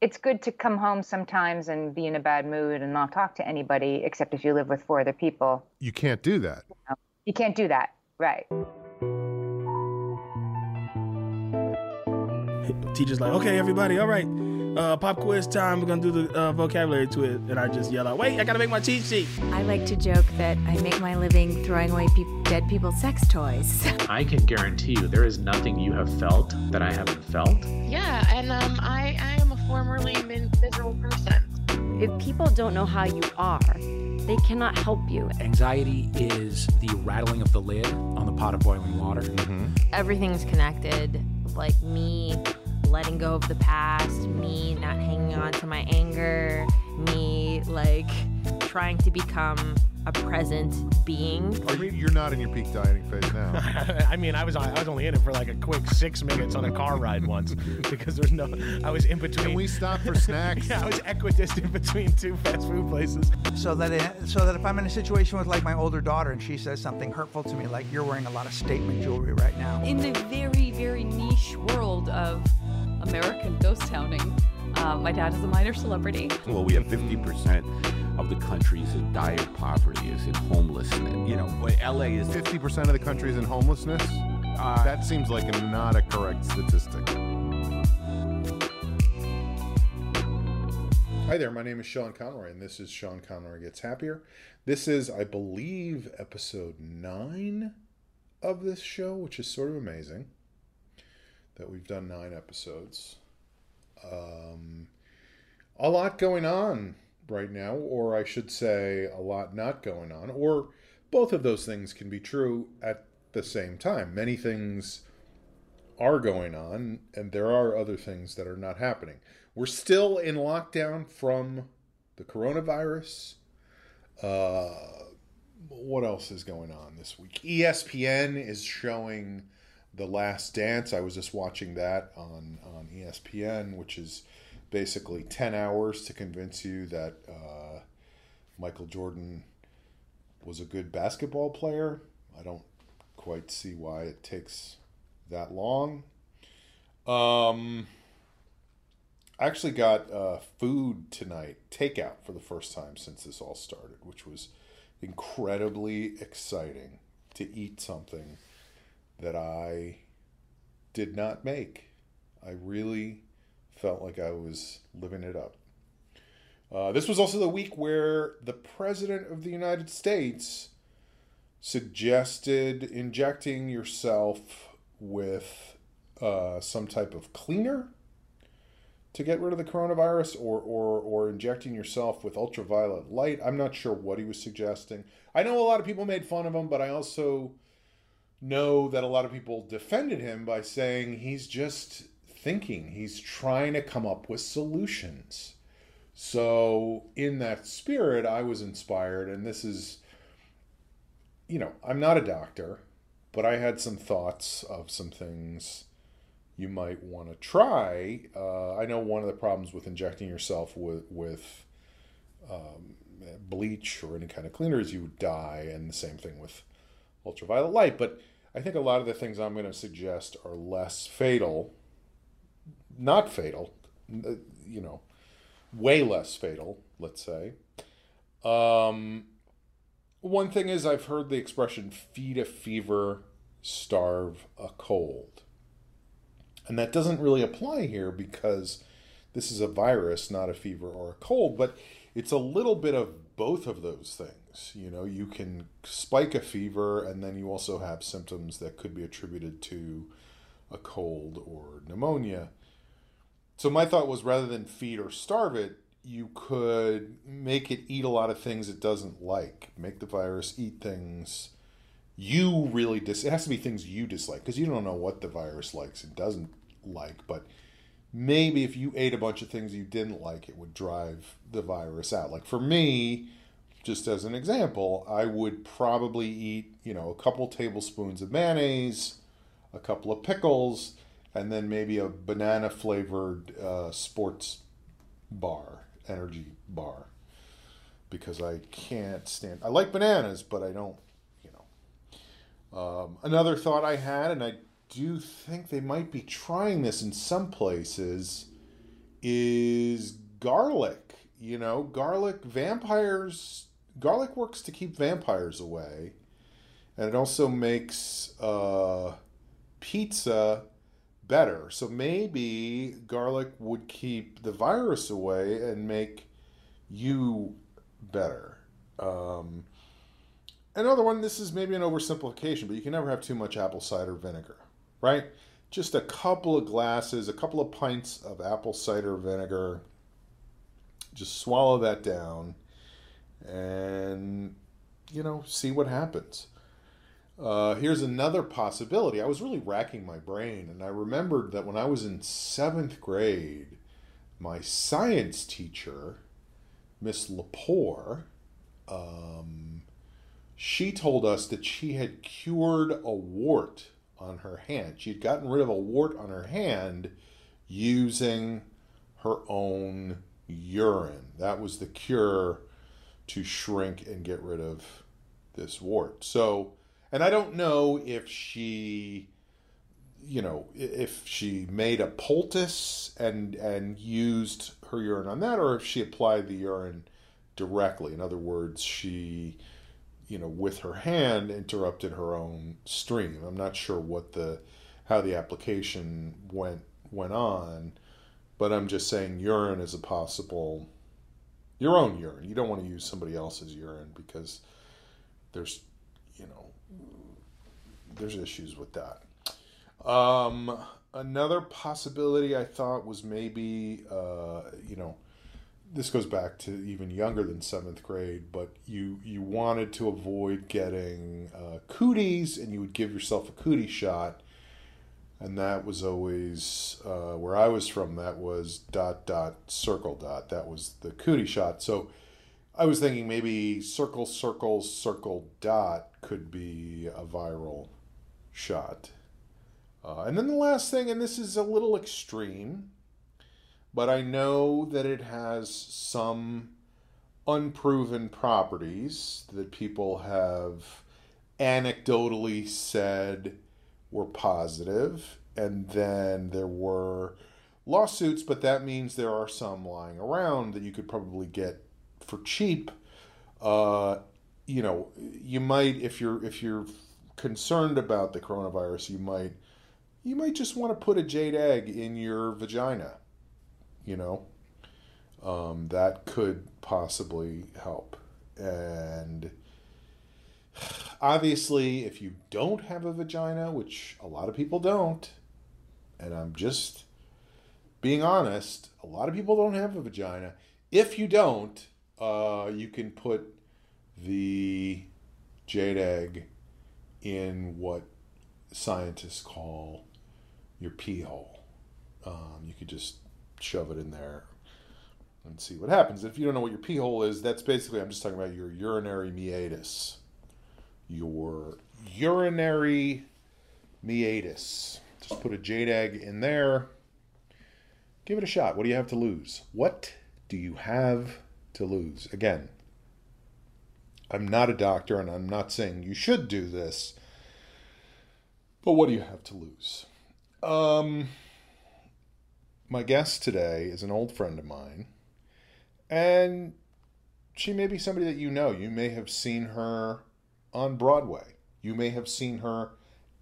it's good to come home sometimes and be in a bad mood and not talk to anybody except if you live with four other people. You can't do that. You can't do that, right? Teacher's like, okay, everybody, all right, uh, pop quiz time. We're gonna do the uh, vocabulary to it, and I just yell out, wait, I gotta make my cheat sheet. I like to joke that I make my living throwing away pe- dead people's sex toys. I can guarantee you there is nothing you have felt that I haven't felt. Yeah, and um, I, I am a formerly miserable person. If people don't know how you are, they cannot help you. Anxiety is the rattling of the lid on the pot of boiling water. Mm-hmm. Everything's connected. Like me letting go of the past, me not hanging on to my anger, me like trying to become a present being. Are you, you're not in your peak dieting phase now. I mean, I was on, I was only in it for like a quick six minutes on a car ride once because there's no. I was in between. Can we stop for snacks? yeah, I was equidistant between two fast food places. so that it, so that if I'm in a situation with like my older daughter and she says something hurtful to me, like you're wearing a lot of statement jewelry right now. In the very, very niche world of American ghost towning, uh, my dad is a minor celebrity. Well, we have 50% of the country's in dire poverty, is in homelessness. You know, LA is 50% of the country is in homelessness? Uh, that seems like a, not a correct statistic. Hi there, my name is Sean Conroy, and this is Sean Conroy Gets Happier. This is, I believe, episode nine of this show, which is sort of amazing that we've done nine episodes. Um, a lot going on right now, or I should say, a lot not going on, or both of those things can be true at the same time. Many things are going on, and there are other things that are not happening. We're still in lockdown from the coronavirus. Uh, what else is going on this week? ESPN is showing The Last Dance. I was just watching that on, on ESPN, which is basically 10 hours to convince you that uh, Michael Jordan was a good basketball player. I don't quite see why it takes that long. Um, I actually got uh, food tonight, takeout for the first time since this all started, which was incredibly exciting to eat something that I did not make. I really felt like I was living it up. Uh, this was also the week where the President of the United States suggested injecting yourself with uh, some type of cleaner to get rid of the coronavirus or, or, or injecting yourself with ultraviolet light. I'm not sure what he was suggesting. I know a lot of people made fun of him, but I also know that a lot of people defended him by saying he's just thinking, he's trying to come up with solutions. So, in that spirit, I was inspired, and this is, you know, I'm not a doctor, but I had some thoughts of some things you might want to try. Uh, I know one of the problems with injecting yourself with with um, bleach or any kind of cleaner is you die, and the same thing with ultraviolet light. But I think a lot of the things I'm going to suggest are less fatal, not fatal, uh, you know, way less fatal. Let's say. Um, one thing is I've heard the expression "feed a fever, starve a cold." And that doesn't really apply here because this is a virus, not a fever or a cold, but it's a little bit of both of those things. You know, you can spike a fever and then you also have symptoms that could be attributed to a cold or pneumonia. So my thought was rather than feed or starve it, you could make it eat a lot of things it doesn't like. Make the virus eat things you really dis it has to be things you dislike because you don't know what the virus likes and doesn't like but maybe if you ate a bunch of things you didn't like it would drive the virus out like for me just as an example i would probably eat you know a couple tablespoons of mayonnaise a couple of pickles and then maybe a banana flavored uh, sports bar energy bar because i can't stand i like bananas but i don't you know. um, another thought I had, and I do you think they might be trying this in some places, is garlic. You know, garlic vampires. Garlic works to keep vampires away, and it also makes uh, pizza better. So maybe garlic would keep the virus away and make you better. Um, another one. This is maybe an oversimplification, but you can never have too much apple cider vinegar, right? Just a couple of glasses, a couple of pints of apple cider vinegar. Just swallow that down, and you know, see what happens. Uh, here's another possibility. I was really racking my brain, and I remembered that when I was in seventh grade, my science teacher, Miss Lepore, um, she told us that she had cured a wart on her hand. She had gotten rid of a wart on her hand using her own urine. That was the cure to shrink and get rid of this wart. So, and I don't know if she you know if she made a poultice and and used her urine on that or if she applied the urine directly in other words she you know with her hand interrupted her own stream. I'm not sure what the how the application went went on but i'm just saying urine is a possible your own urine. You don't want to use somebody else's urine because there's you know there's issues with that. Um, another possibility I thought was maybe, uh, you know, this goes back to even younger than seventh grade, but you you wanted to avoid getting uh, cooties, and you would give yourself a cootie shot, and that was always uh, where I was from. That was dot dot circle dot. That was the cootie shot. So I was thinking maybe circle circle circle dot could be a viral shot. Uh, and then the last thing, and this is a little extreme, but I know that it has some unproven properties that people have anecdotally said were positive, and then there were lawsuits, but that means there are some lying around that you could probably get for cheap. Uh, you know, you might if you're if you're concerned about the coronavirus, you might you might just want to put a jade egg in your vagina. You know, um, that could possibly help. And obviously, if you don't have a vagina, which a lot of people don't, and I'm just being honest, a lot of people don't have a vagina. If you don't, uh, you can put the jade egg in what scientists call your pee hole. Um, you could just shove it in there and see what happens. If you don't know what your pee hole is, that's basically, I'm just talking about your urinary meatus. Your urinary meatus. Just put a egg in there. Give it a shot. What do you have to lose? What do you have to lose? Again, I'm not a doctor and I'm not saying you should do this, but what do you have to lose? Um, my guest today is an old friend of mine, and she may be somebody that you know. You may have seen her on Broadway. You may have seen her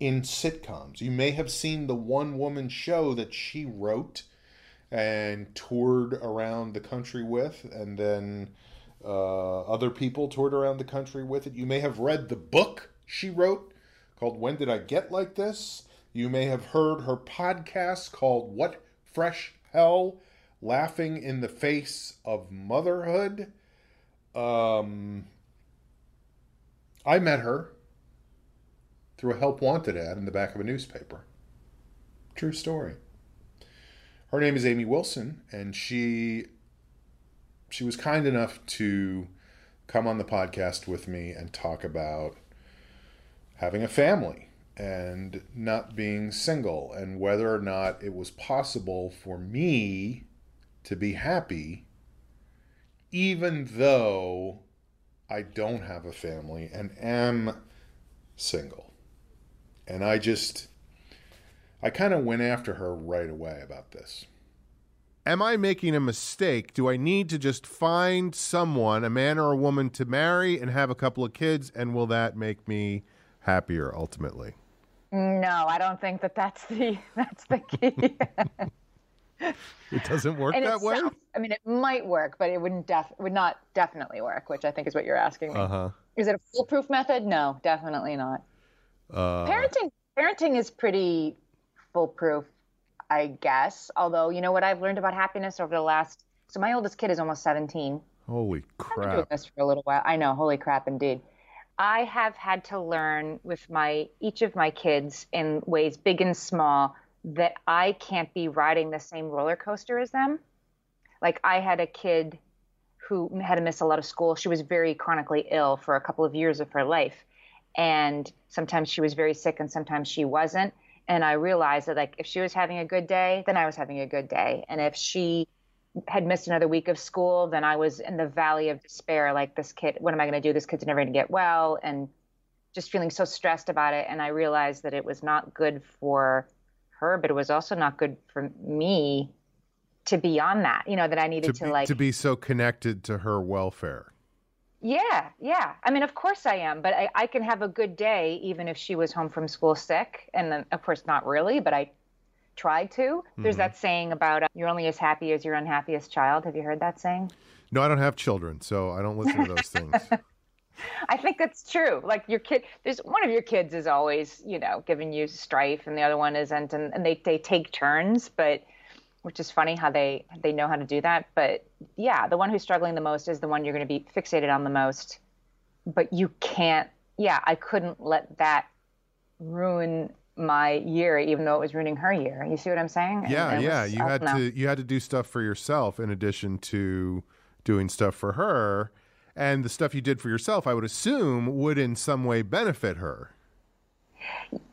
in sitcoms. You may have seen the one woman show that she wrote and toured around the country with, and then uh, other people toured around the country with it. You may have read the book she wrote called When Did I Get Like This? You may have heard her podcast called What Fresh Hell Laughing in the Face of Motherhood. Um, I met her through a help wanted ad in the back of a newspaper. True story. Her name is Amy Wilson, and she she was kind enough to come on the podcast with me and talk about having a family and not being single and whether or not it was possible for me to be happy even though I don't have a family and am single. And I just I kind of went after her right away about this. Am I making a mistake? Do I need to just find someone, a man or a woman, to marry and have a couple of kids, and will that make me happier ultimately? No, I don't think that that's the that's the key. It doesn't work And that way. itself, I mean, it might work, but it wouldn't def would not definitely work, which I think is what you're asking me. Uh huh. Is it a foolproof method? No, definitely not. Uh, parenting parenting is pretty foolproof, I guess. Although you know what I've learned about happiness over the last so my oldest kid is almost 17. holy I've been doing crap! this for a little while. I know, holy crap, indeed. I have had to learn with my each of my kids in ways big and small that I can't be riding the same roller coaster as them. Like I had a kid who had to miss a lot of school. She was very chronically ill for a couple of years of her life. And sometimes she was very sick and sometimes she wasn't. And I realized that like if she was having a good day, then I was having a good day. And if she had missed another week of school, then I was in the valley of despair. Like this kid, what am I going to do? This kid's never going to get well, and just feeling so stressed about it. And I realized that it was not good for her, but it was also not good for me to be on that. You know that I needed To to, be, like to be so connected to her welfare. yeah, yeah. I mean, of course I am, but I, I can have a good day even if she was home from school sick. And then, of course, not really, but I tried to. There's Mhm. that saying about uh, you're only as happy as your unhappiest child. Have you heard that saying? No, I don't have children, so I don't listen to those things. I think that's true. Like your kid, there's one of your kids is always, you know, giving you strife, and the other one isn't, and, and they they take turns, but which is funny how they they know how to do that. But yeah, the one who's struggling the most is the one you're going to be fixated on the most. But you can't. Yeah, I couldn't let that ruin my year, even though it was ruining her year. You see what I'm saying? And yeah, yeah. was- You had know. to you had to do stuff for yourself in addition to doing stuff for her, and the stuff you did for yourself, I would assume, would in some way benefit her.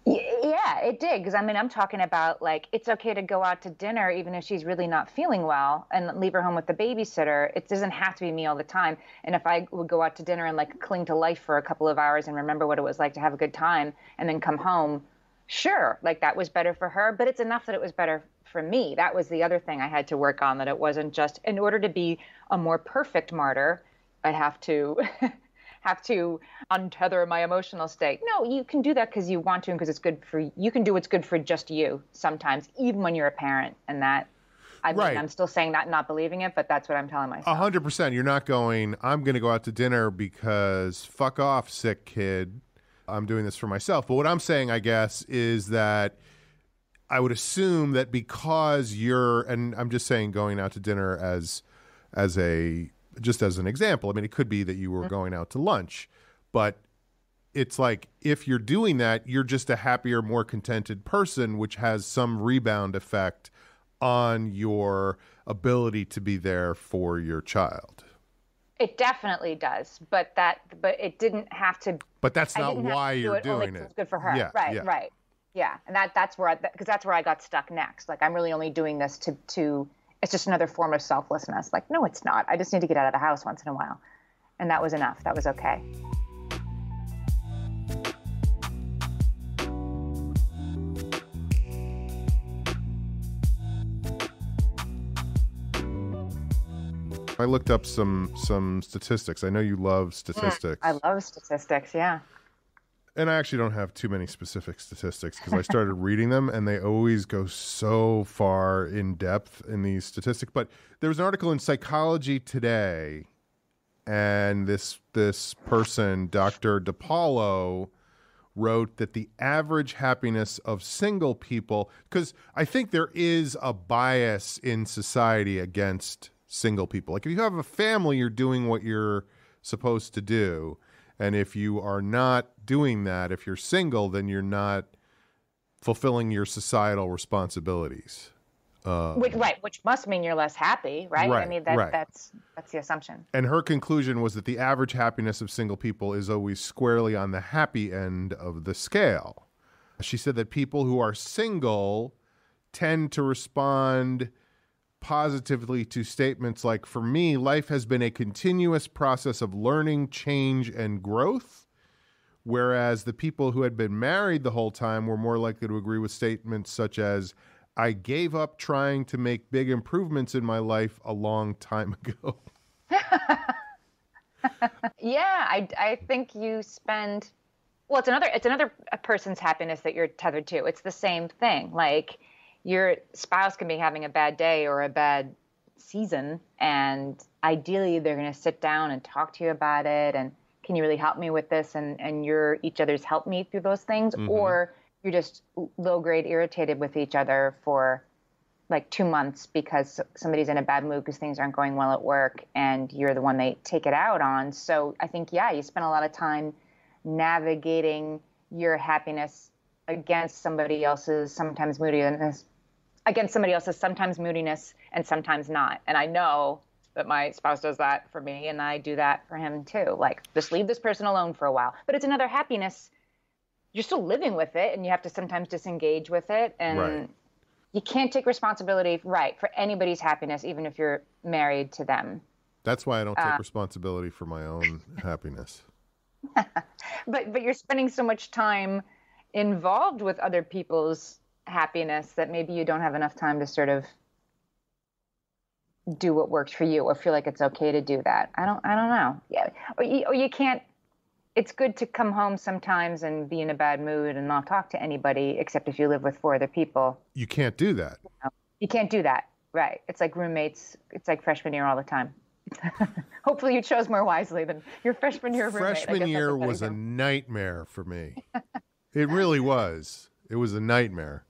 Yeah, it did. Because I mean, I'm talking about like it's okay to go out to dinner even if she's really not feeling well and leave her home with the babysitter. It doesn't have to be me all the time. And if I would go out to dinner and like cling to life for a couple of hours and remember what it was like to have a good time and then come home, sure, like that was better for her. But it's enough that it was better for me. That was the other thing I had to work on. That it wasn't just in order to be a more perfect martyr, I'd have to. have to untether my emotional state. No, you can do that because you want to and because it's good for you. can do what's good for just you sometimes, even when you're a parent. And that, I Right. mean, I'm still saying that, not believing it, but that's what I'm telling myself. A hundred percent. You're not going. I'm going to go out to dinner because fuck off, sick kid. I'm doing this for myself. But what I'm saying, I guess, is that I would assume that because you're, and I'm just saying, going out to dinner as as a just as an example. I mean, it could be that you were mm-hmm. going out to lunch, but it's like if you're doing that, you're just a happier, more contented person, which has some rebound effect on your ability to be there for your child. It definitely does, but that, but it didn't have to. But that's not why do you're it doing it. It's good for her, Yeah, right? yeah. Right. Yeah, and that that's where because that's where I got stuck next. Like I'm really only doing this to to. It's just another form of selflessness. Like no, it's not. I just need to get out of the house once in a while, and that was enough. That was okay. I looked up some some statistics. I know you love statistics. I love statistics. Yeah. and I actually don't have too many specific statistics because I started reading them and they always go so far in depth in these statistics. But there was an article in Psychology Today, and this this person, Dr. DePaulo, wrote that the average happiness of single people, because I think there is a bias in society against single people. Like if you have a family, you're doing what you're supposed to do. And if you are not doing that, if you're single, then you're not fulfilling your societal responsibilities. Uh, Which, right, which must mean you're less happy, right? I mean that right. that's that's the assumption. and her conclusion was that the average happiness of single people is always squarely on the happy end of the scale. She said that people who are single tend to respond positively to statements like, For me, life has been a continuous process of learning, change, and growth. Whereas the people who had been married the whole time were more likely to agree with statements such as, I gave up trying to make big improvements in my life a long time ago. yeah, I, I think you spend. Well, it's another it's another person's happiness that you're tethered to. It's the same thing. Like your spouse can be having a bad day or a bad season, and ideally they're going to sit down and talk to you about it. And can you really help me with this? And and you're each other's help me through those things, Mhm. or you're just low grade irritated with each other for like two months because somebody's in a bad mood because things aren't going well at work and you're the one they take it out on. So I think, yeah, you spend a lot of time navigating your happiness against somebody else's sometimes moodiness, against somebody else's sometimes moodiness and sometimes not. And I know that my spouse does that for me and I do that for him too. Like, just leave this person alone for a while. But it's another happiness. You're still living with it and you have to sometimes disengage with it. And Right. you can't take responsibility, right, for anybody's happiness, even if you're married to them. That's why I don't take Uh, responsibility for my own happiness. But but you're spending so much time involved with other people's happiness that maybe you don't have enough time to sort of do what works for you or feel like it's okay to do that. I don't I don't know. Yeah. Or you, or you can't it's good to come home sometimes and be in a bad mood and not talk to anybody except if you live with four other people. You can't do that. You can't do that. Right. It's like roommates. It's like freshman year all the time. Hopefully you chose more wisely than your freshman year roommate. Freshman that's year was a nightmare for me. it really was. It was a nightmare.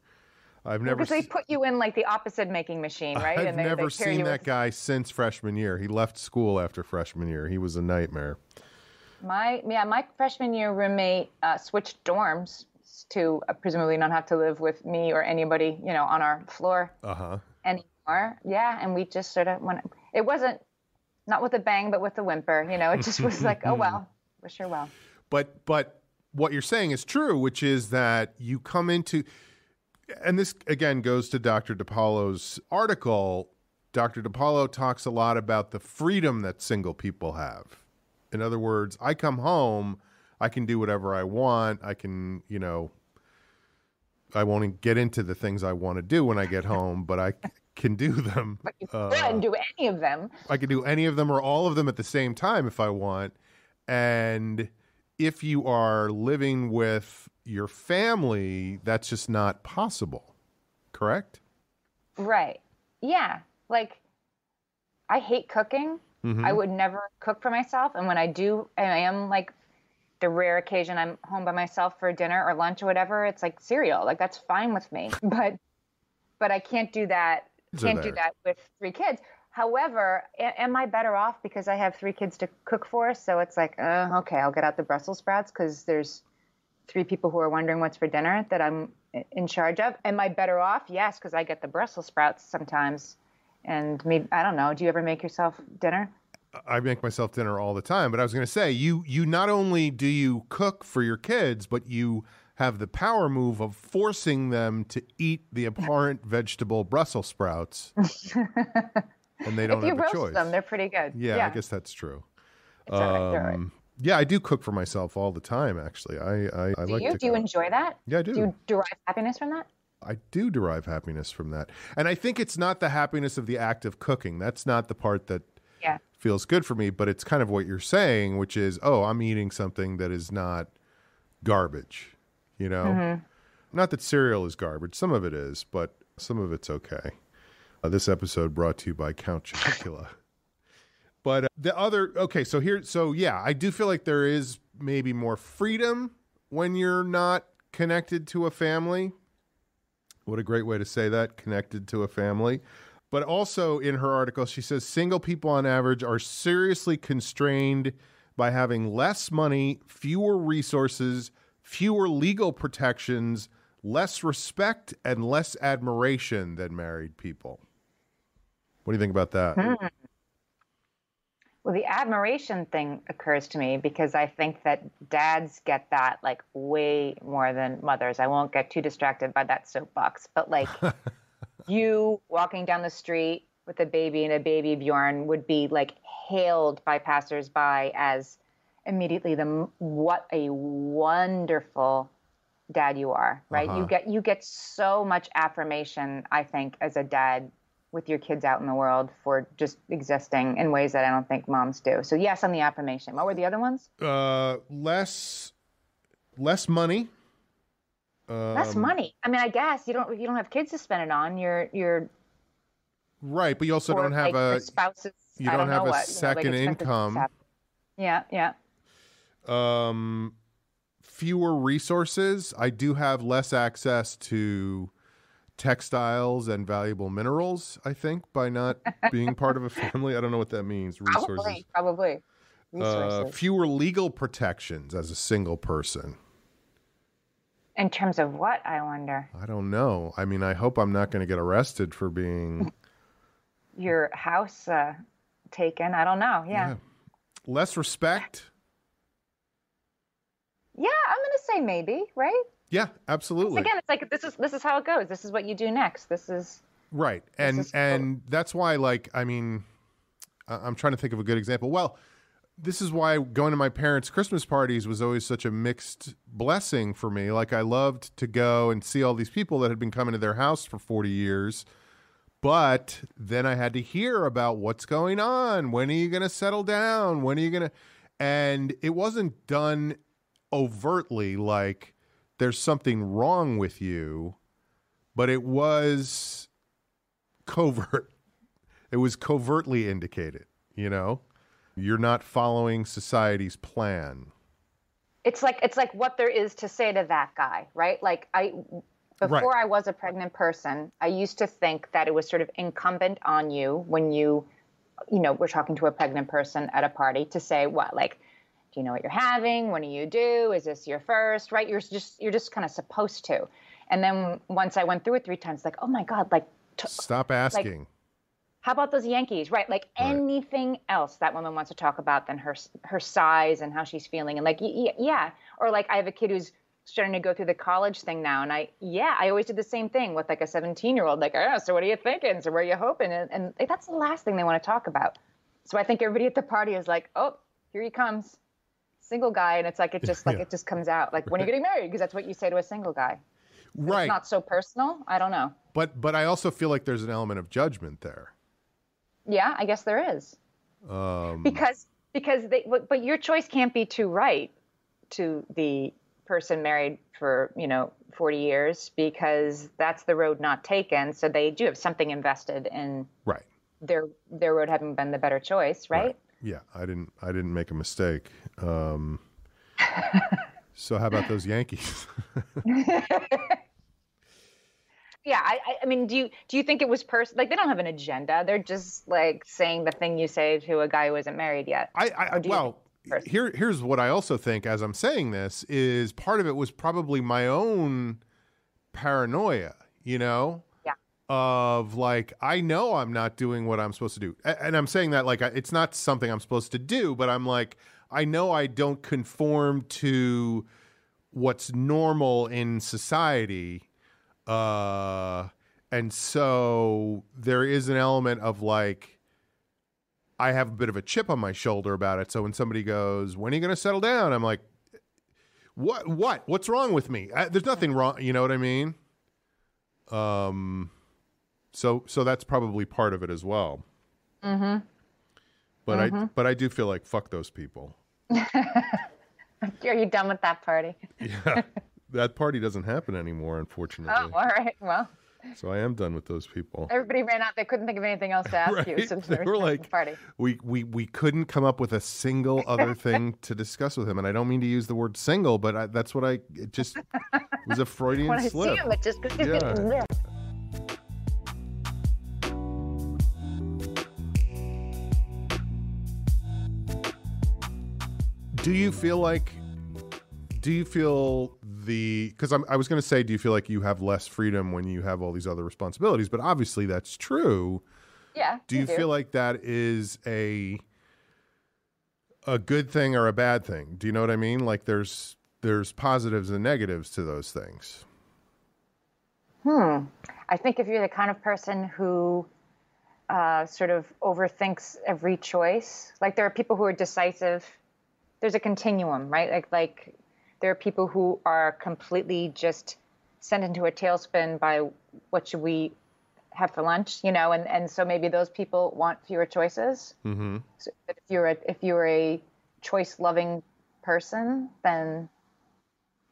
I've never because they put you in like the opposite making machine, right? I've and they, never they seen that with- guy since freshman year. He left school after freshman year. He was a nightmare. My yeah, my freshman year roommate uh, switched dorms to uh, presumably not have to live with me or anybody, you know, on our floor Uh huh. anymore. Yeah, and we just sort of went. It wasn't not with a bang, but with a whimper. You know, it just was like, oh well, wish her well. But but what you're saying is true, which is that you come into and this again goes to Dr. DePaulo's article. Dr. DePaulo talks a lot about the freedom that single people have. In other words, I come home, I can do whatever I want. I can, you know, I won't get into the things I want to do when I get home, but I can do them. Uh, Couldn't do any of them. I can do any of them or all of them at the same time if I want. And if you are living with your family, that's just not possible. Correct? Right. Yeah. Like, I hate cooking. Mhm. I would never cook for myself. And when I do, and I am like the rare occasion I'm home by myself for dinner or lunch or whatever, it's like cereal. Like, that's fine with me. But, but I can't do that. Can't do that with three kids. However, a- am I better off because I have three kids to cook for? So it's like, uh, okay, I'll get out the Brussels sprouts because there's three people who are wondering what's for dinner that I'm in charge of. Am I better off? Yes, because I get the Brussels sprouts sometimes. And maybe, I don't know. Do you ever make yourself dinner? I make myself dinner all the time, but I was going to say you you not only do you cook for your kids, but you have the power move of forcing them to eat the abhorrent vegetable Brussels sprouts, and they don't if you have a roast choice. them, they're pretty good. Yeah, I guess that's true. right, all right. Um, Yeah, I do cook for myself all the time. Actually, I I, I Do like you? to. Do you cook. enjoy that? Yeah, I do. Do you derive happiness from that? I do derive happiness from that, and I think it's not the happiness of the act of cooking. That's not the part that Yeah. feels good for me. But it's kind of what you're saying, which is, oh, I'm eating something that is not garbage. You know, Mhm. not that cereal is garbage. Some of it is, but some of it's okay. Uh, this episode brought to you by Count Chocula. But uh, the other, okay, so here, so yeah, I do feel like there is maybe more freedom when you're not connected to a family. What a great way to say that, connected to a family. But also in her article, she says single people on average are seriously constrained by having less money, fewer resources, fewer legal protections, less respect, and less admiration than married people. What do you think about that? Well, the admiration thing occurs to me because I think that dads get that like way more than mothers. I won't get too distracted by that soapbox, but like you walking down the street with a baby and a baby Bjorn would be like hailed by passersby as immediately the what a wonderful dad you are, right? Uh-huh. You get you get so much affirmation, I think, as a dad with your kids out in the world for just existing in ways that I don't think moms do. So yes, on the affirmation. What were the other ones? Uh, less, less money. Less Um, money. I mean, I guess you don't you don't have kids to spend it on. You're you're Right, but you also don't have like, a spouses. you I don't have a what, you know, like second income. Yeah, yeah. um fewer resources i do have less access to textiles and valuable minerals i think by not being part of a family i don't know what that means resources Probably, probably. uh, fewer legal protections as a single person In terms of what, I wonder? i don't know i mean i hope i'm not going to get arrested for being Your house uh, taken? I don't know. Yeah. less respect Yeah, I'm gonna say maybe, right? Yeah absolutely Again, it's like this is this is how it goes. This is what you do next. This is Right. And is and that's why like I mean I'm trying to think of a good example. Well, this is why going to my parents' Christmas parties was always such a mixed blessing for me. Like I loved to go and see all these people that had been coming to their house for 40 years. But then I had to hear about what's going on. When are you going to settle down? When are you going to and it wasn't done overtly like there's something wrong with you, but it was covert. It was covertly indicated, you know? You're not following society's plan. it's like it's like what there is to say to that guy, right? Like I before Right. I was a pregnant person, I used to think that it was sort of incumbent on you when you you know, we're talking to a pregnant person at a party to say what like do you know what you're having? When do you do? Is this your first? Right? You're just you're just kind of supposed to. And then once I went through it three times, like, oh my God, like t- Stop asking. how about those Yankees? Right, like anything else that woman wants to talk about than her her size and how she's feeling, and like yeah, or like I have a kid who's starting to go through the college thing now, and I yeah, I always did the same thing with like a 17 year old, like oh, so what are you thinking? So where are you hoping? And, and like, that's the last thing they want to talk about. So I think everybody at the party is like, oh, here he comes, single guy, and it's like it just like Yeah. it just comes out like when are you getting married? Because that's what you say to a single guy. right. It's not so personal. I don't know. but but I also feel like there's an element of judgment there. Yeah, I guess there is. Um because because they but, but your choice can't be too right to the person married for you know 40 years because that's the road not taken so they do have something invested in right. their their road having been the better choice right, Yeah, I didn't I didn't make a mistake. Um So how about those Yankees? yeah I, I I mean do you do you think it was person like they don't have an agenda they're just like saying the thing you say to a guy who isn't married yet I, I well, here here's what I also think as I'm saying this is part of it was probably my own paranoia, you know? Of like I know I'm not doing what I'm supposed to do. And I'm saying that like it's not something I'm supposed to do, but I'm like I know I don't conform to what's normal in society. Uh and so there is an element of like I have a bit of a chip on my shoulder about it. So when somebody goes, "When are you going to settle down?" I'm like, "What? What? What's wrong with me? I, there's nothing wrong." You know what I mean? Um, so so that's probably part of it as well. mm-hmm But I Mhm. but I do feel like fuck those people. are you done with that party Yeah, that party doesn't happen anymore, unfortunately. oh all right well So I am done with those people. Everybody ran out. They couldn't think of anything else to ask you. Right? So They they were like, party. We, we we couldn't come up with a single other thing to discuss with him, and I don't mean to use the word single, but I, that's what I it just was a Freudian when I slip. see him, it just. Yeah. Do you feel like? Do you feel the? Because I was going to say, do you feel like you have less freedom when you have all these other responsibilities? But obviously, that's true. Yeah. Do you do. feel like that is a a good thing or a bad thing? Do you know what I mean? Like there's there's positives and negatives to those things. Hmm. I think if you're the kind of person who uh, sort of overthinks every choice, like there are people who are decisive. There's a continuum, right? Like like there are people who are completely just sent into a tailspin by what should we have for lunch, you know, and, and so maybe those people want fewer choices. Mm-hmm. So if you're a, if you're a choice loving person, then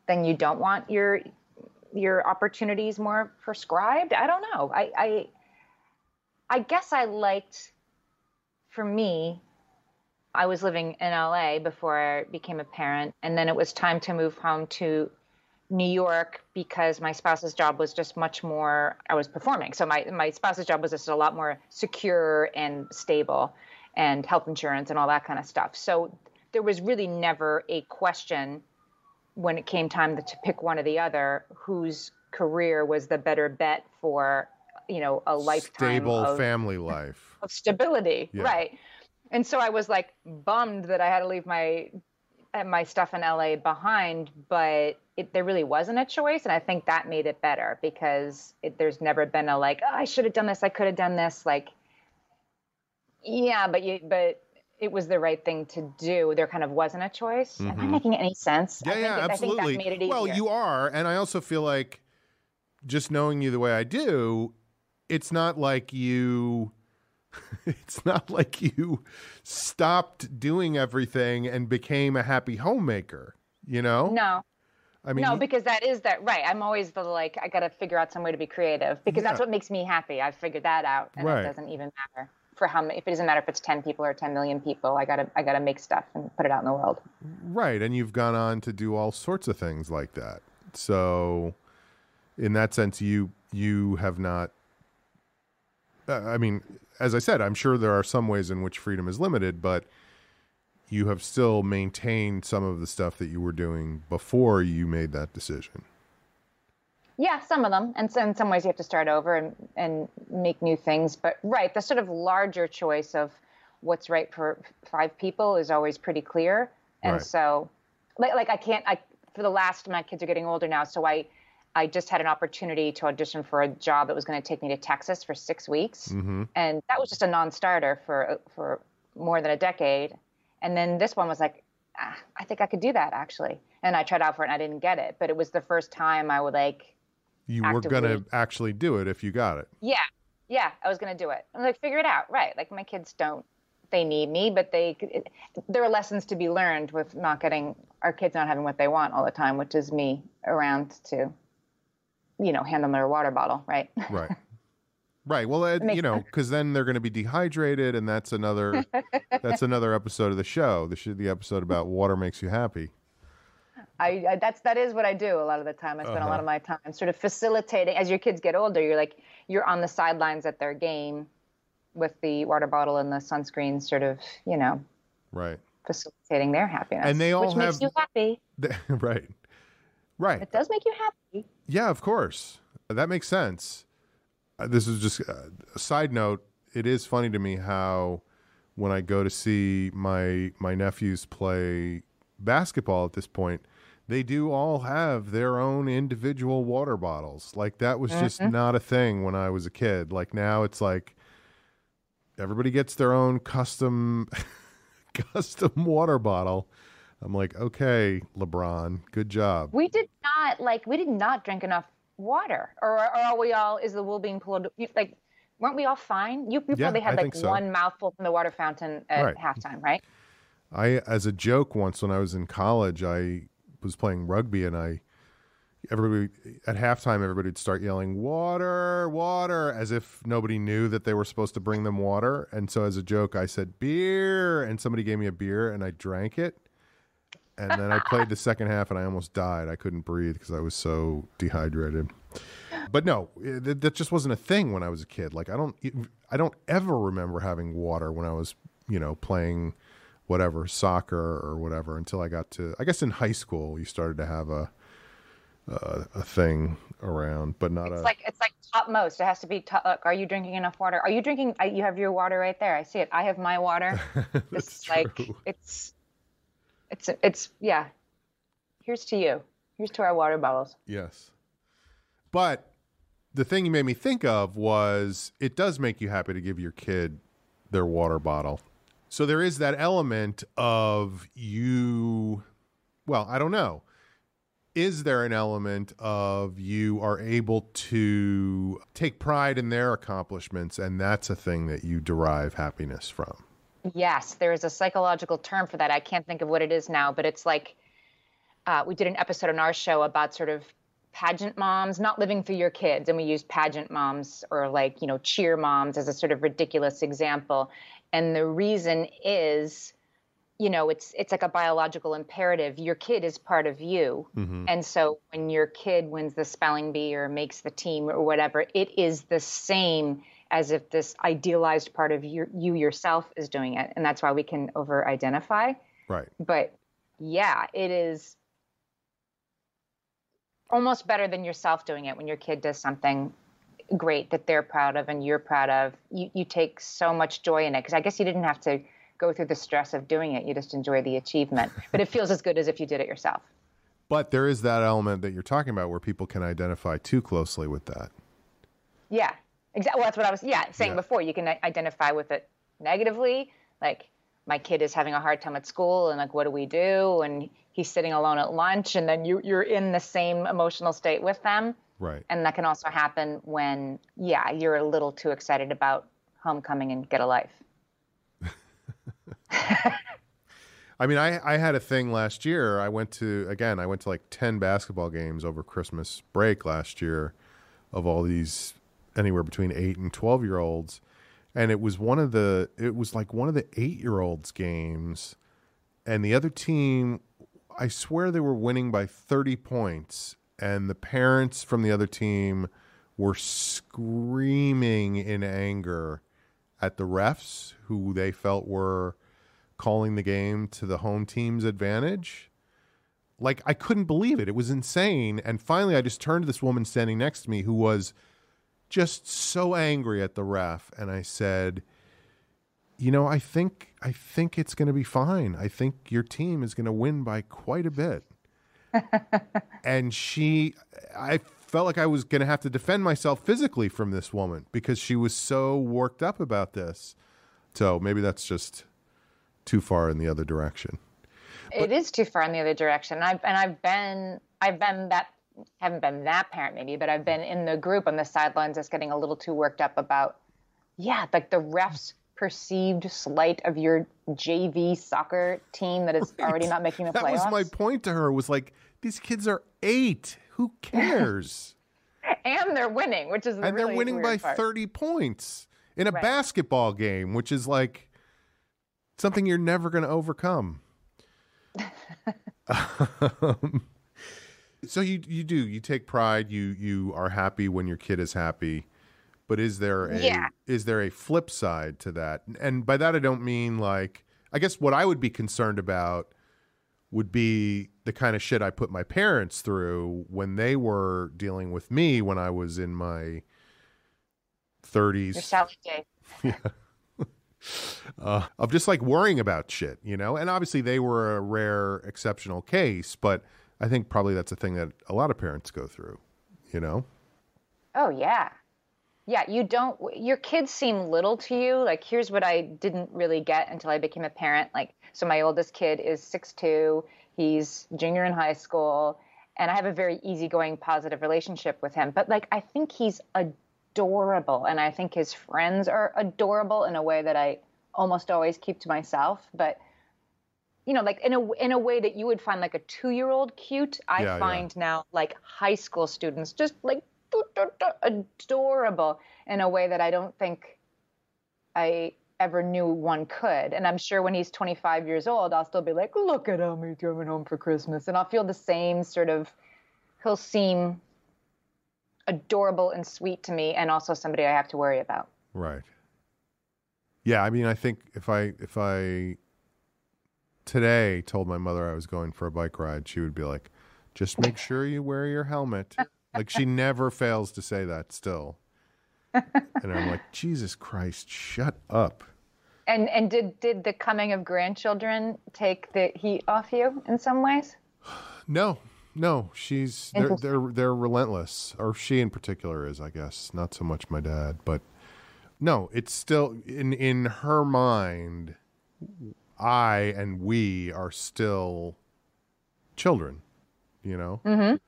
then you don't want your your opportunities more prescribed. I don't know. I I, I guess I liked for me I was living in LA before I became a parent, and then it was time to move home to New York because my spouse's job was just much more. I was performing, so my my spouse's job was just a lot more secure and stable, and health insurance and all that kind of stuff. So there was really never a question when it came time to pick one or the other whose career was the better bet for you know a lifetime Stable of, family life. of stability, Yeah. right? And so I was like bummed that I had to leave my uh, my stuff in LA behind, but it, there really wasn't a choice, and I think that made it better because it, there's never been a like oh, I should have done this, I could have done this, like yeah, but you but it was the right thing to do. There kind of wasn't a choice. Am I Mhm. making any sense? Yeah, I think yeah, it- absolutely. I think that made it well, you are, and I also feel like just knowing you the way I do, it's not like you it's not like you stopped doing everything and became a happy homemaker, you know? No. I mean no, because that is that right. I'm always the like I got to figure out some way to be creative because that's what makes me happy. I've figured that out, and Right. it doesn't even matter for how many. If it doesn't matter if it's ten people or ten million people, I gotta I gotta make stuff and put it out in the world. Right, and you've gone on to do all sorts of things like that. So, in that sense, you you have not. Uh, I mean, as I said, I'm sure there are some ways in which freedom is limited, but you have still maintained some of the stuff that you were doing before you made that decision. Yeah, some of them, and so in some ways you have to start over and and make new things. But right, the sort of larger choice of what's right for five people is always pretty clear. And Right. so, like, like I can't. I for the last, my kids are getting older now, so I. I just had an opportunity to audition for a job that was going to take me to Texas for six weeks, Mm-hmm. and that was just a non-starter for for more than a decade. And then this one was like, ah, I think I could do that actually. And I tried out for it, and I didn't get it, but it was the first time I would like You were going to actually do it if you got it. yeah, yeah, I was gonna do it. I'm like, figure it out, right? Like my kids don't, they need me, but they, it, there are lessons to be learned with not getting our kids not having what they want all the time, which is me around to, you know, hand them their water bottle, right? Right. Right. Well, it, you know, because then they're going to be dehydrated, and that's another that's another episode of the show. The sh- the episode about water makes you happy. I, I that's that is what I do a lot of the time. I spend a Uh-huh. lot of my time sort of facilitating. As your kids get older, you're like you're on the sidelines at their game, with the water bottle and the sunscreen, sort of, you know, Right. facilitating their happiness. And they all which makes you happy. right. Right. It does make you happy. Yeah, of course. That makes sense. Uh, this is just uh, a side note. It is funny to me how when I go to see my my nephews play basketball at this point, they do all have their own individual water bottles. Like that was just Mhm. not a thing when I was a kid. Like now it's like everybody gets their own custom custom water bottle. I'm like, "Okay, LeBron, good job." We did not like we did not drink enough water, or, or are we all? Is the wool being pulled? Like, weren't we all fine? You, you Yeah, probably had I like so. one mouthful from the water fountain at Right. halftime, right? I, as a joke, once when I was in college, I was playing rugby, and I, everybody at halftime, everybody would start yelling "water, water," as if nobody knew that they were supposed to bring them water. And so, as a joke, I said beer, and somebody gave me a beer, and I drank it. And then I played the second half, and I almost died. I couldn't breathe because I was so dehydrated. But no, eh, it, that just wasn't a thing when I was a kid. Like I don't, I don't ever remember having water when I was, you know, playing whatever soccer or whatever until I got to I guess in high school you started to have a a, a thing around but not It's a like it's like topmost. It has to be. Top, look, are you drinking enough water? Are you drinking? I, you have your water right there. I see it. I have my water. it's like it's it's it's yeah. Here's to you. Here's to our water bottles. yes but the thing you made me think of was it does make you happy to give your kid their water bottle so there is that element of you well I don't know is there an element of you are able to take pride in their accomplishments and that's a thing that you derive happiness from? Yes, there is a psychological term for that. I can't think of what it is now, but it's like uh, we did an episode on our show about sort of pageant moms not living through your kids and we used pageant moms or like you know cheer moms as a sort of ridiculous example and the reason is you know it's it's like a biological imperative your kid is part of you Mhm. and so when your kid wins the spelling bee or makes the team or whatever it is the same as if this idealized part of your, you yourself is doing it and that's why we can over identify Right. but yeah it is almost better than yourself doing it when your kid does something great that they're proud of and you're proud of. You, you take so much joy in it because i guess you didn't have to go through the stress of doing it. You just enjoy the achievement. But it feels as good as if you did it yourself. But there is that element that you're talking about where people can identify too closely with that. yeah exactly well, that's what i was yeah saying before you can identify with it negatively like my kid is having a hard time at school and like what do we do and he's sitting alone at lunch and then you you're in the same emotional state with them Right. and that can also happen when yeah you're a little too excited about homecoming and get a life I mean, I, I had a thing last year. I went to, again, I went to like 10 basketball games over Christmas break last year of all these anywhere between 8 and 12 year olds. And it was one of the, it was like one of the eight year olds games. And the other team, I swear they were winning by 30 points. And the parents from the other team were screaming in anger at the refs who they felt were calling the game to the home team's advantage. Like I couldn't believe it. It was insane. And finally I just turned to this woman standing next to me who was just so angry at the ref and I said, "You know, I think I think it's going to be fine. I think your team is going to win by quite a bit." and she I felt like I was going to have to defend myself physically from this woman because she was so worked up about this. So maybe that's just too far in the other direction. it is too far in the other direction and i've and i've been i've been that haven't been that parent maybe but i've been in the group on the sidelines that's getting a little too worked up about yeah like the refs perceived slight of your jv soccer team that is already not making the That playoffs was my point to her was like these kids are 8. Who cares? and they're winning which is the and they're winning by part. 30 points in a Right. basketball game, which is like something you're never going to overcome. Um, so you you do you take pride you you are happy when your kid is happy but is there a Yeah. is there a flip side to that and by that i don't mean like i guess what i would be concerned about would be the kind of shit i put my parents through when they were dealing with me when i was in my 30s Your Sally J. uh, of just like worrying about shit, you know. And obviously, they were a rare, exceptional case, but I think probably that's a thing that a lot of parents go through, you know. Oh yeah. Yeah, you don't your kids seem little to you. Like here's what I didn't really get until I became a parent. Like so my oldest kid is 6'2. He's junior in high school and I have a very easygoing positive relationship with him. But like I think he's adorable and I think his friends are adorable in a way that I almost always keep to myself, but you know, like in a in a way that you would find like a 2-year-old cute, I Yeah, yeah. find now like high school students just like adorable in a way that I don't think I ever knew one could. And I'm sure when he's 25 years old, I'll still be like, look at him, he's coming home for Christmas. And I'll feel the same sort of, he'll seem adorable and sweet to me and also somebody I have to worry about. Right. Yeah, I mean, I think if I if I today told my mother I was going for a bike ride, she would be like, "Just make sure you wear your helmet." like she never fails to say that still. and I'm like, "Jesus Christ, shut up." And and did did the coming of grandchildren take the heat off you in some ways? No, no, she's they're they're they're relentless, or she in particular is, I guess. Not so much my dad, but no, it's still in in her mind. I and we are still children, you know? Mhm.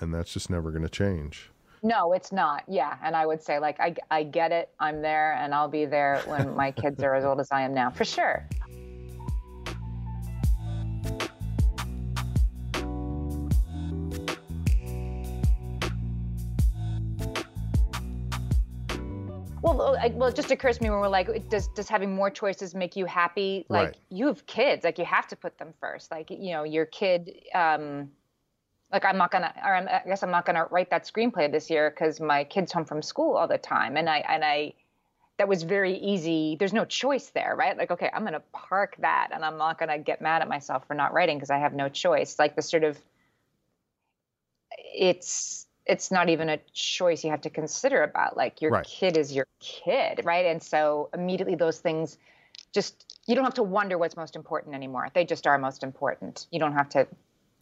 And that's just never going to change. No, it's not. Yeah, and I would say like I I get it. I'm there, and I'll be there when my kids are as old as I am now, for sure. Well, I, well, it just occurs to me when we're like, does does having more choices make you happy? Like Right. you have kids, like you have to put them first. Like you know, your kid. Um, like I'm not gonna, or I'm, I guess I'm not gonna write that screenplay this year because my kid's home from school all the time, and I and I, that was very easy. There's no choice there, right? Like okay, I'm gonna park that, and I'm not gonna get mad at myself for not writing because I have no choice. Like the sort of, it's it's not even a choice you have to consider about. Like your Right. kid is your kid, right? And so immediately those things, just you don't have to wonder what's most important anymore. They just are most important. You don't have to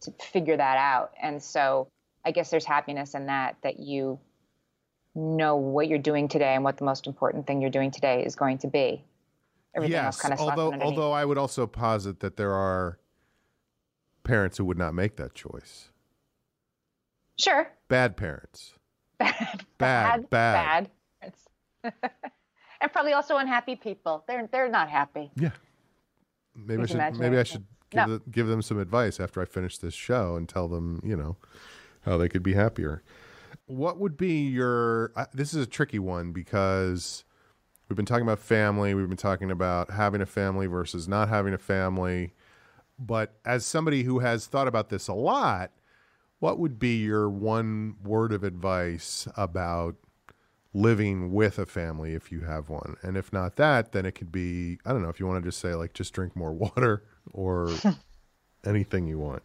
to figure that out. And so I guess there's happiness in that, that you know what you're doing today and what the most important thing you're doing today is going to be. Everything else yes, kind of although although I would also posit that there are parents who would not make that choice. Sure. Bad parents. Bad, Bad, bad. bad. It's- and probably also unhappy people. They're they're not happy. Yeah. Maybe I should maybe I should give, No. the, give them some advice after I finish this show and tell them, you know, how they could be happier. What would be your uh, this is a tricky one because we've been talking about family, we've been talking about having a family versus not having a family. But as somebody who has thought about this a lot, what would be your one word of advice about living with a family if you have one? And if not that, then it could be I don't know if you want to just say like just drink more water or anything you want.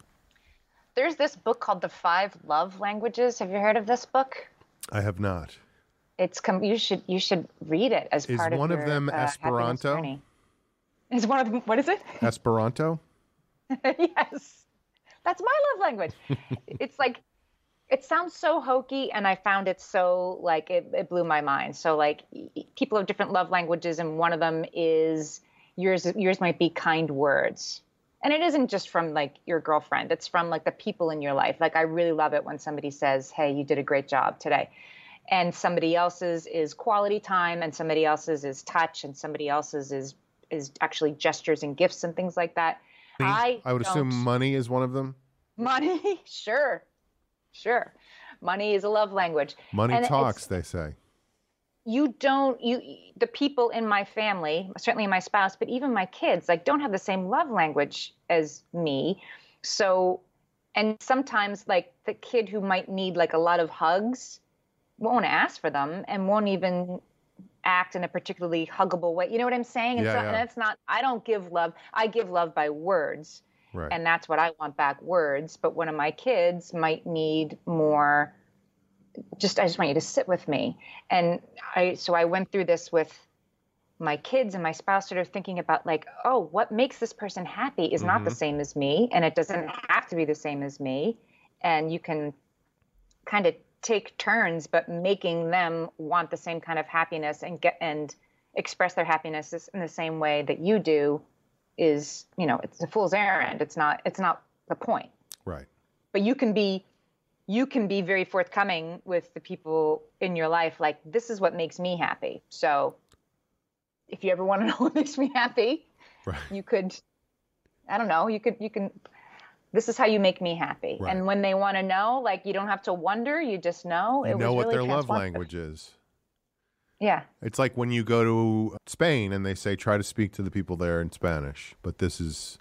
There's this book called The Five Love Languages. Have you heard of this book? I have not. It's com- you should you should read it as Is part of Is one of them uh, Esperanto? Is one of them what is it? Esperanto? yes. That's my love language. it's like it sounds so hokey and I found it so like it, it blew my mind. So like people have different love languages and one of them is yours yours might be kind words. And it isn't just from like your girlfriend. It's from like the people in your life. Like I really love it when somebody says, "Hey, you did a great job today." And somebody else's is quality time and somebody else's is touch and somebody else's is is actually gestures and gifts and things like that. I I would assume money is one of them. Money, sure, sure. Money is a love language. Money And talks, they say. You don't. You the people in my family, certainly my spouse, but even my kids, like don't have the same love language as me. So, and sometimes like the kid who might need like a lot of hugs won't ask for them and won't even act in a particularly huggable way. You know what I'm saying? And, Yeah, so, yeah. it's not. I don't give love. I give love by words Right. and that's what I want back words. But one of my kids might need more. Just I just want you to sit with me, and I so I went through this with my kids and my spouse, sort of thinking about like, oh, what makes this person happy is not the Mhm. same as me, and it doesn't have to be the same as me, and you can kind of take turns, but making them want the same kind of happiness and get and express their happiness in the same way that you do is you know it's a fool's errand it's not it's not the point Right. but you can be you can be very forthcoming with the people in your life like this is what makes me happy so if you ever want to know what makes me happy Right. you could i don't know you could you can this is how you make me happy Right. and when they want to know like you don't have to wonder you just know You it know what really their love language is. yeah It's like when you go to Spain and they say try to speak to the people there in Spanish, but this is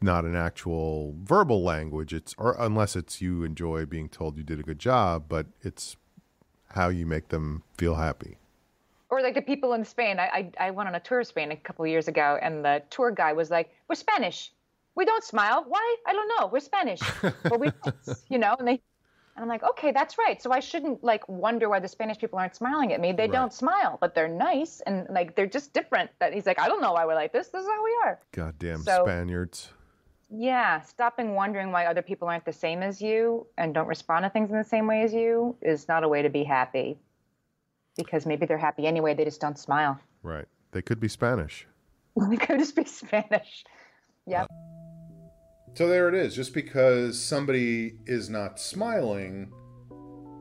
not an actual verbal language. It's or unless it's you enjoy being told you did a good job, but it's how you make them feel happy. or like the people in Spain. I, I I went on a tour of Spain a couple of years ago, and the tour guy was like, "We're Spanish. We don't smile. Why? I don't know. We're Spanish, but we, don't," you know." And they, and I'm like, "Okay, that's right. So I shouldn't like wonder why the Spanish people aren't smiling at me. They Right. don't smile, but they're nice, and like they're just different." That he's like, "I don't know why we're like this. This is how we are." Goddamn So- Spaniards. Yeah, stopping wondering why other people aren't the same as you and don't respond to things in the same way as you is not a way to be happy. Because maybe they're happy anyway, they just don't smile. Right. They could be Spanish. They could just be Spanish. Yep. Uh, So there it is. Just because somebody is not smiling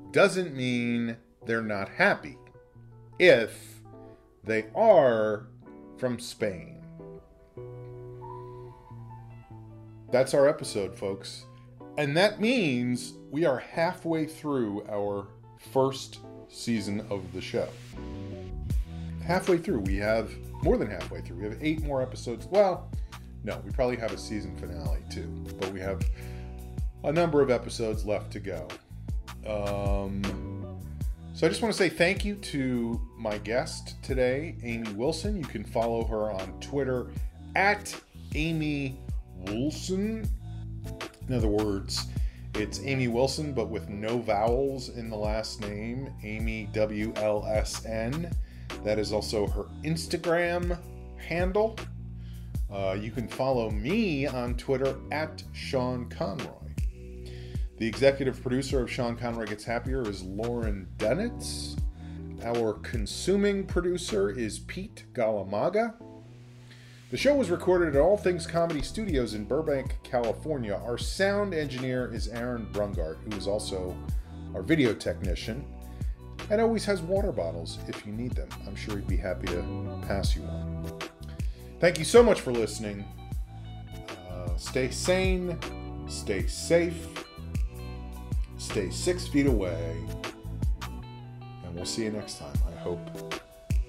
doesn't mean they're not happy. If they are from Spain. That's our episode, folks. And that means we are halfway through our first season of the show. Halfway through. We have more than halfway through. We have eight more episodes. Well, no, we probably have a season finale too, but we have a number of episodes left to go. Um, so I just want to say thank you to my guest today, Amy Wilson. You can follow her on Twitter at Amy Wilson. In other words, it's Amy Wilson, but with no vowels in the last name, Amy W L S N. That is also her Instagram handle. Uh, you can follow me on Twitter at Sean Conroy. The executive producer of Sean Conroy Gets Happier is Lauren Dunitz. Our consuming producer is Pete Galamaga. The show was recorded at All Things Comedy Studios in Burbank, California. Our sound engineer is Aaron Brungart, who is also our video technician and always has water bottles if you need them. I'm sure he'd be happy to pass you one. Thank you so much for listening. Uh, stay sane, stay safe, stay six feet away, and we'll see you next time. I hope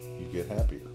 you get happier.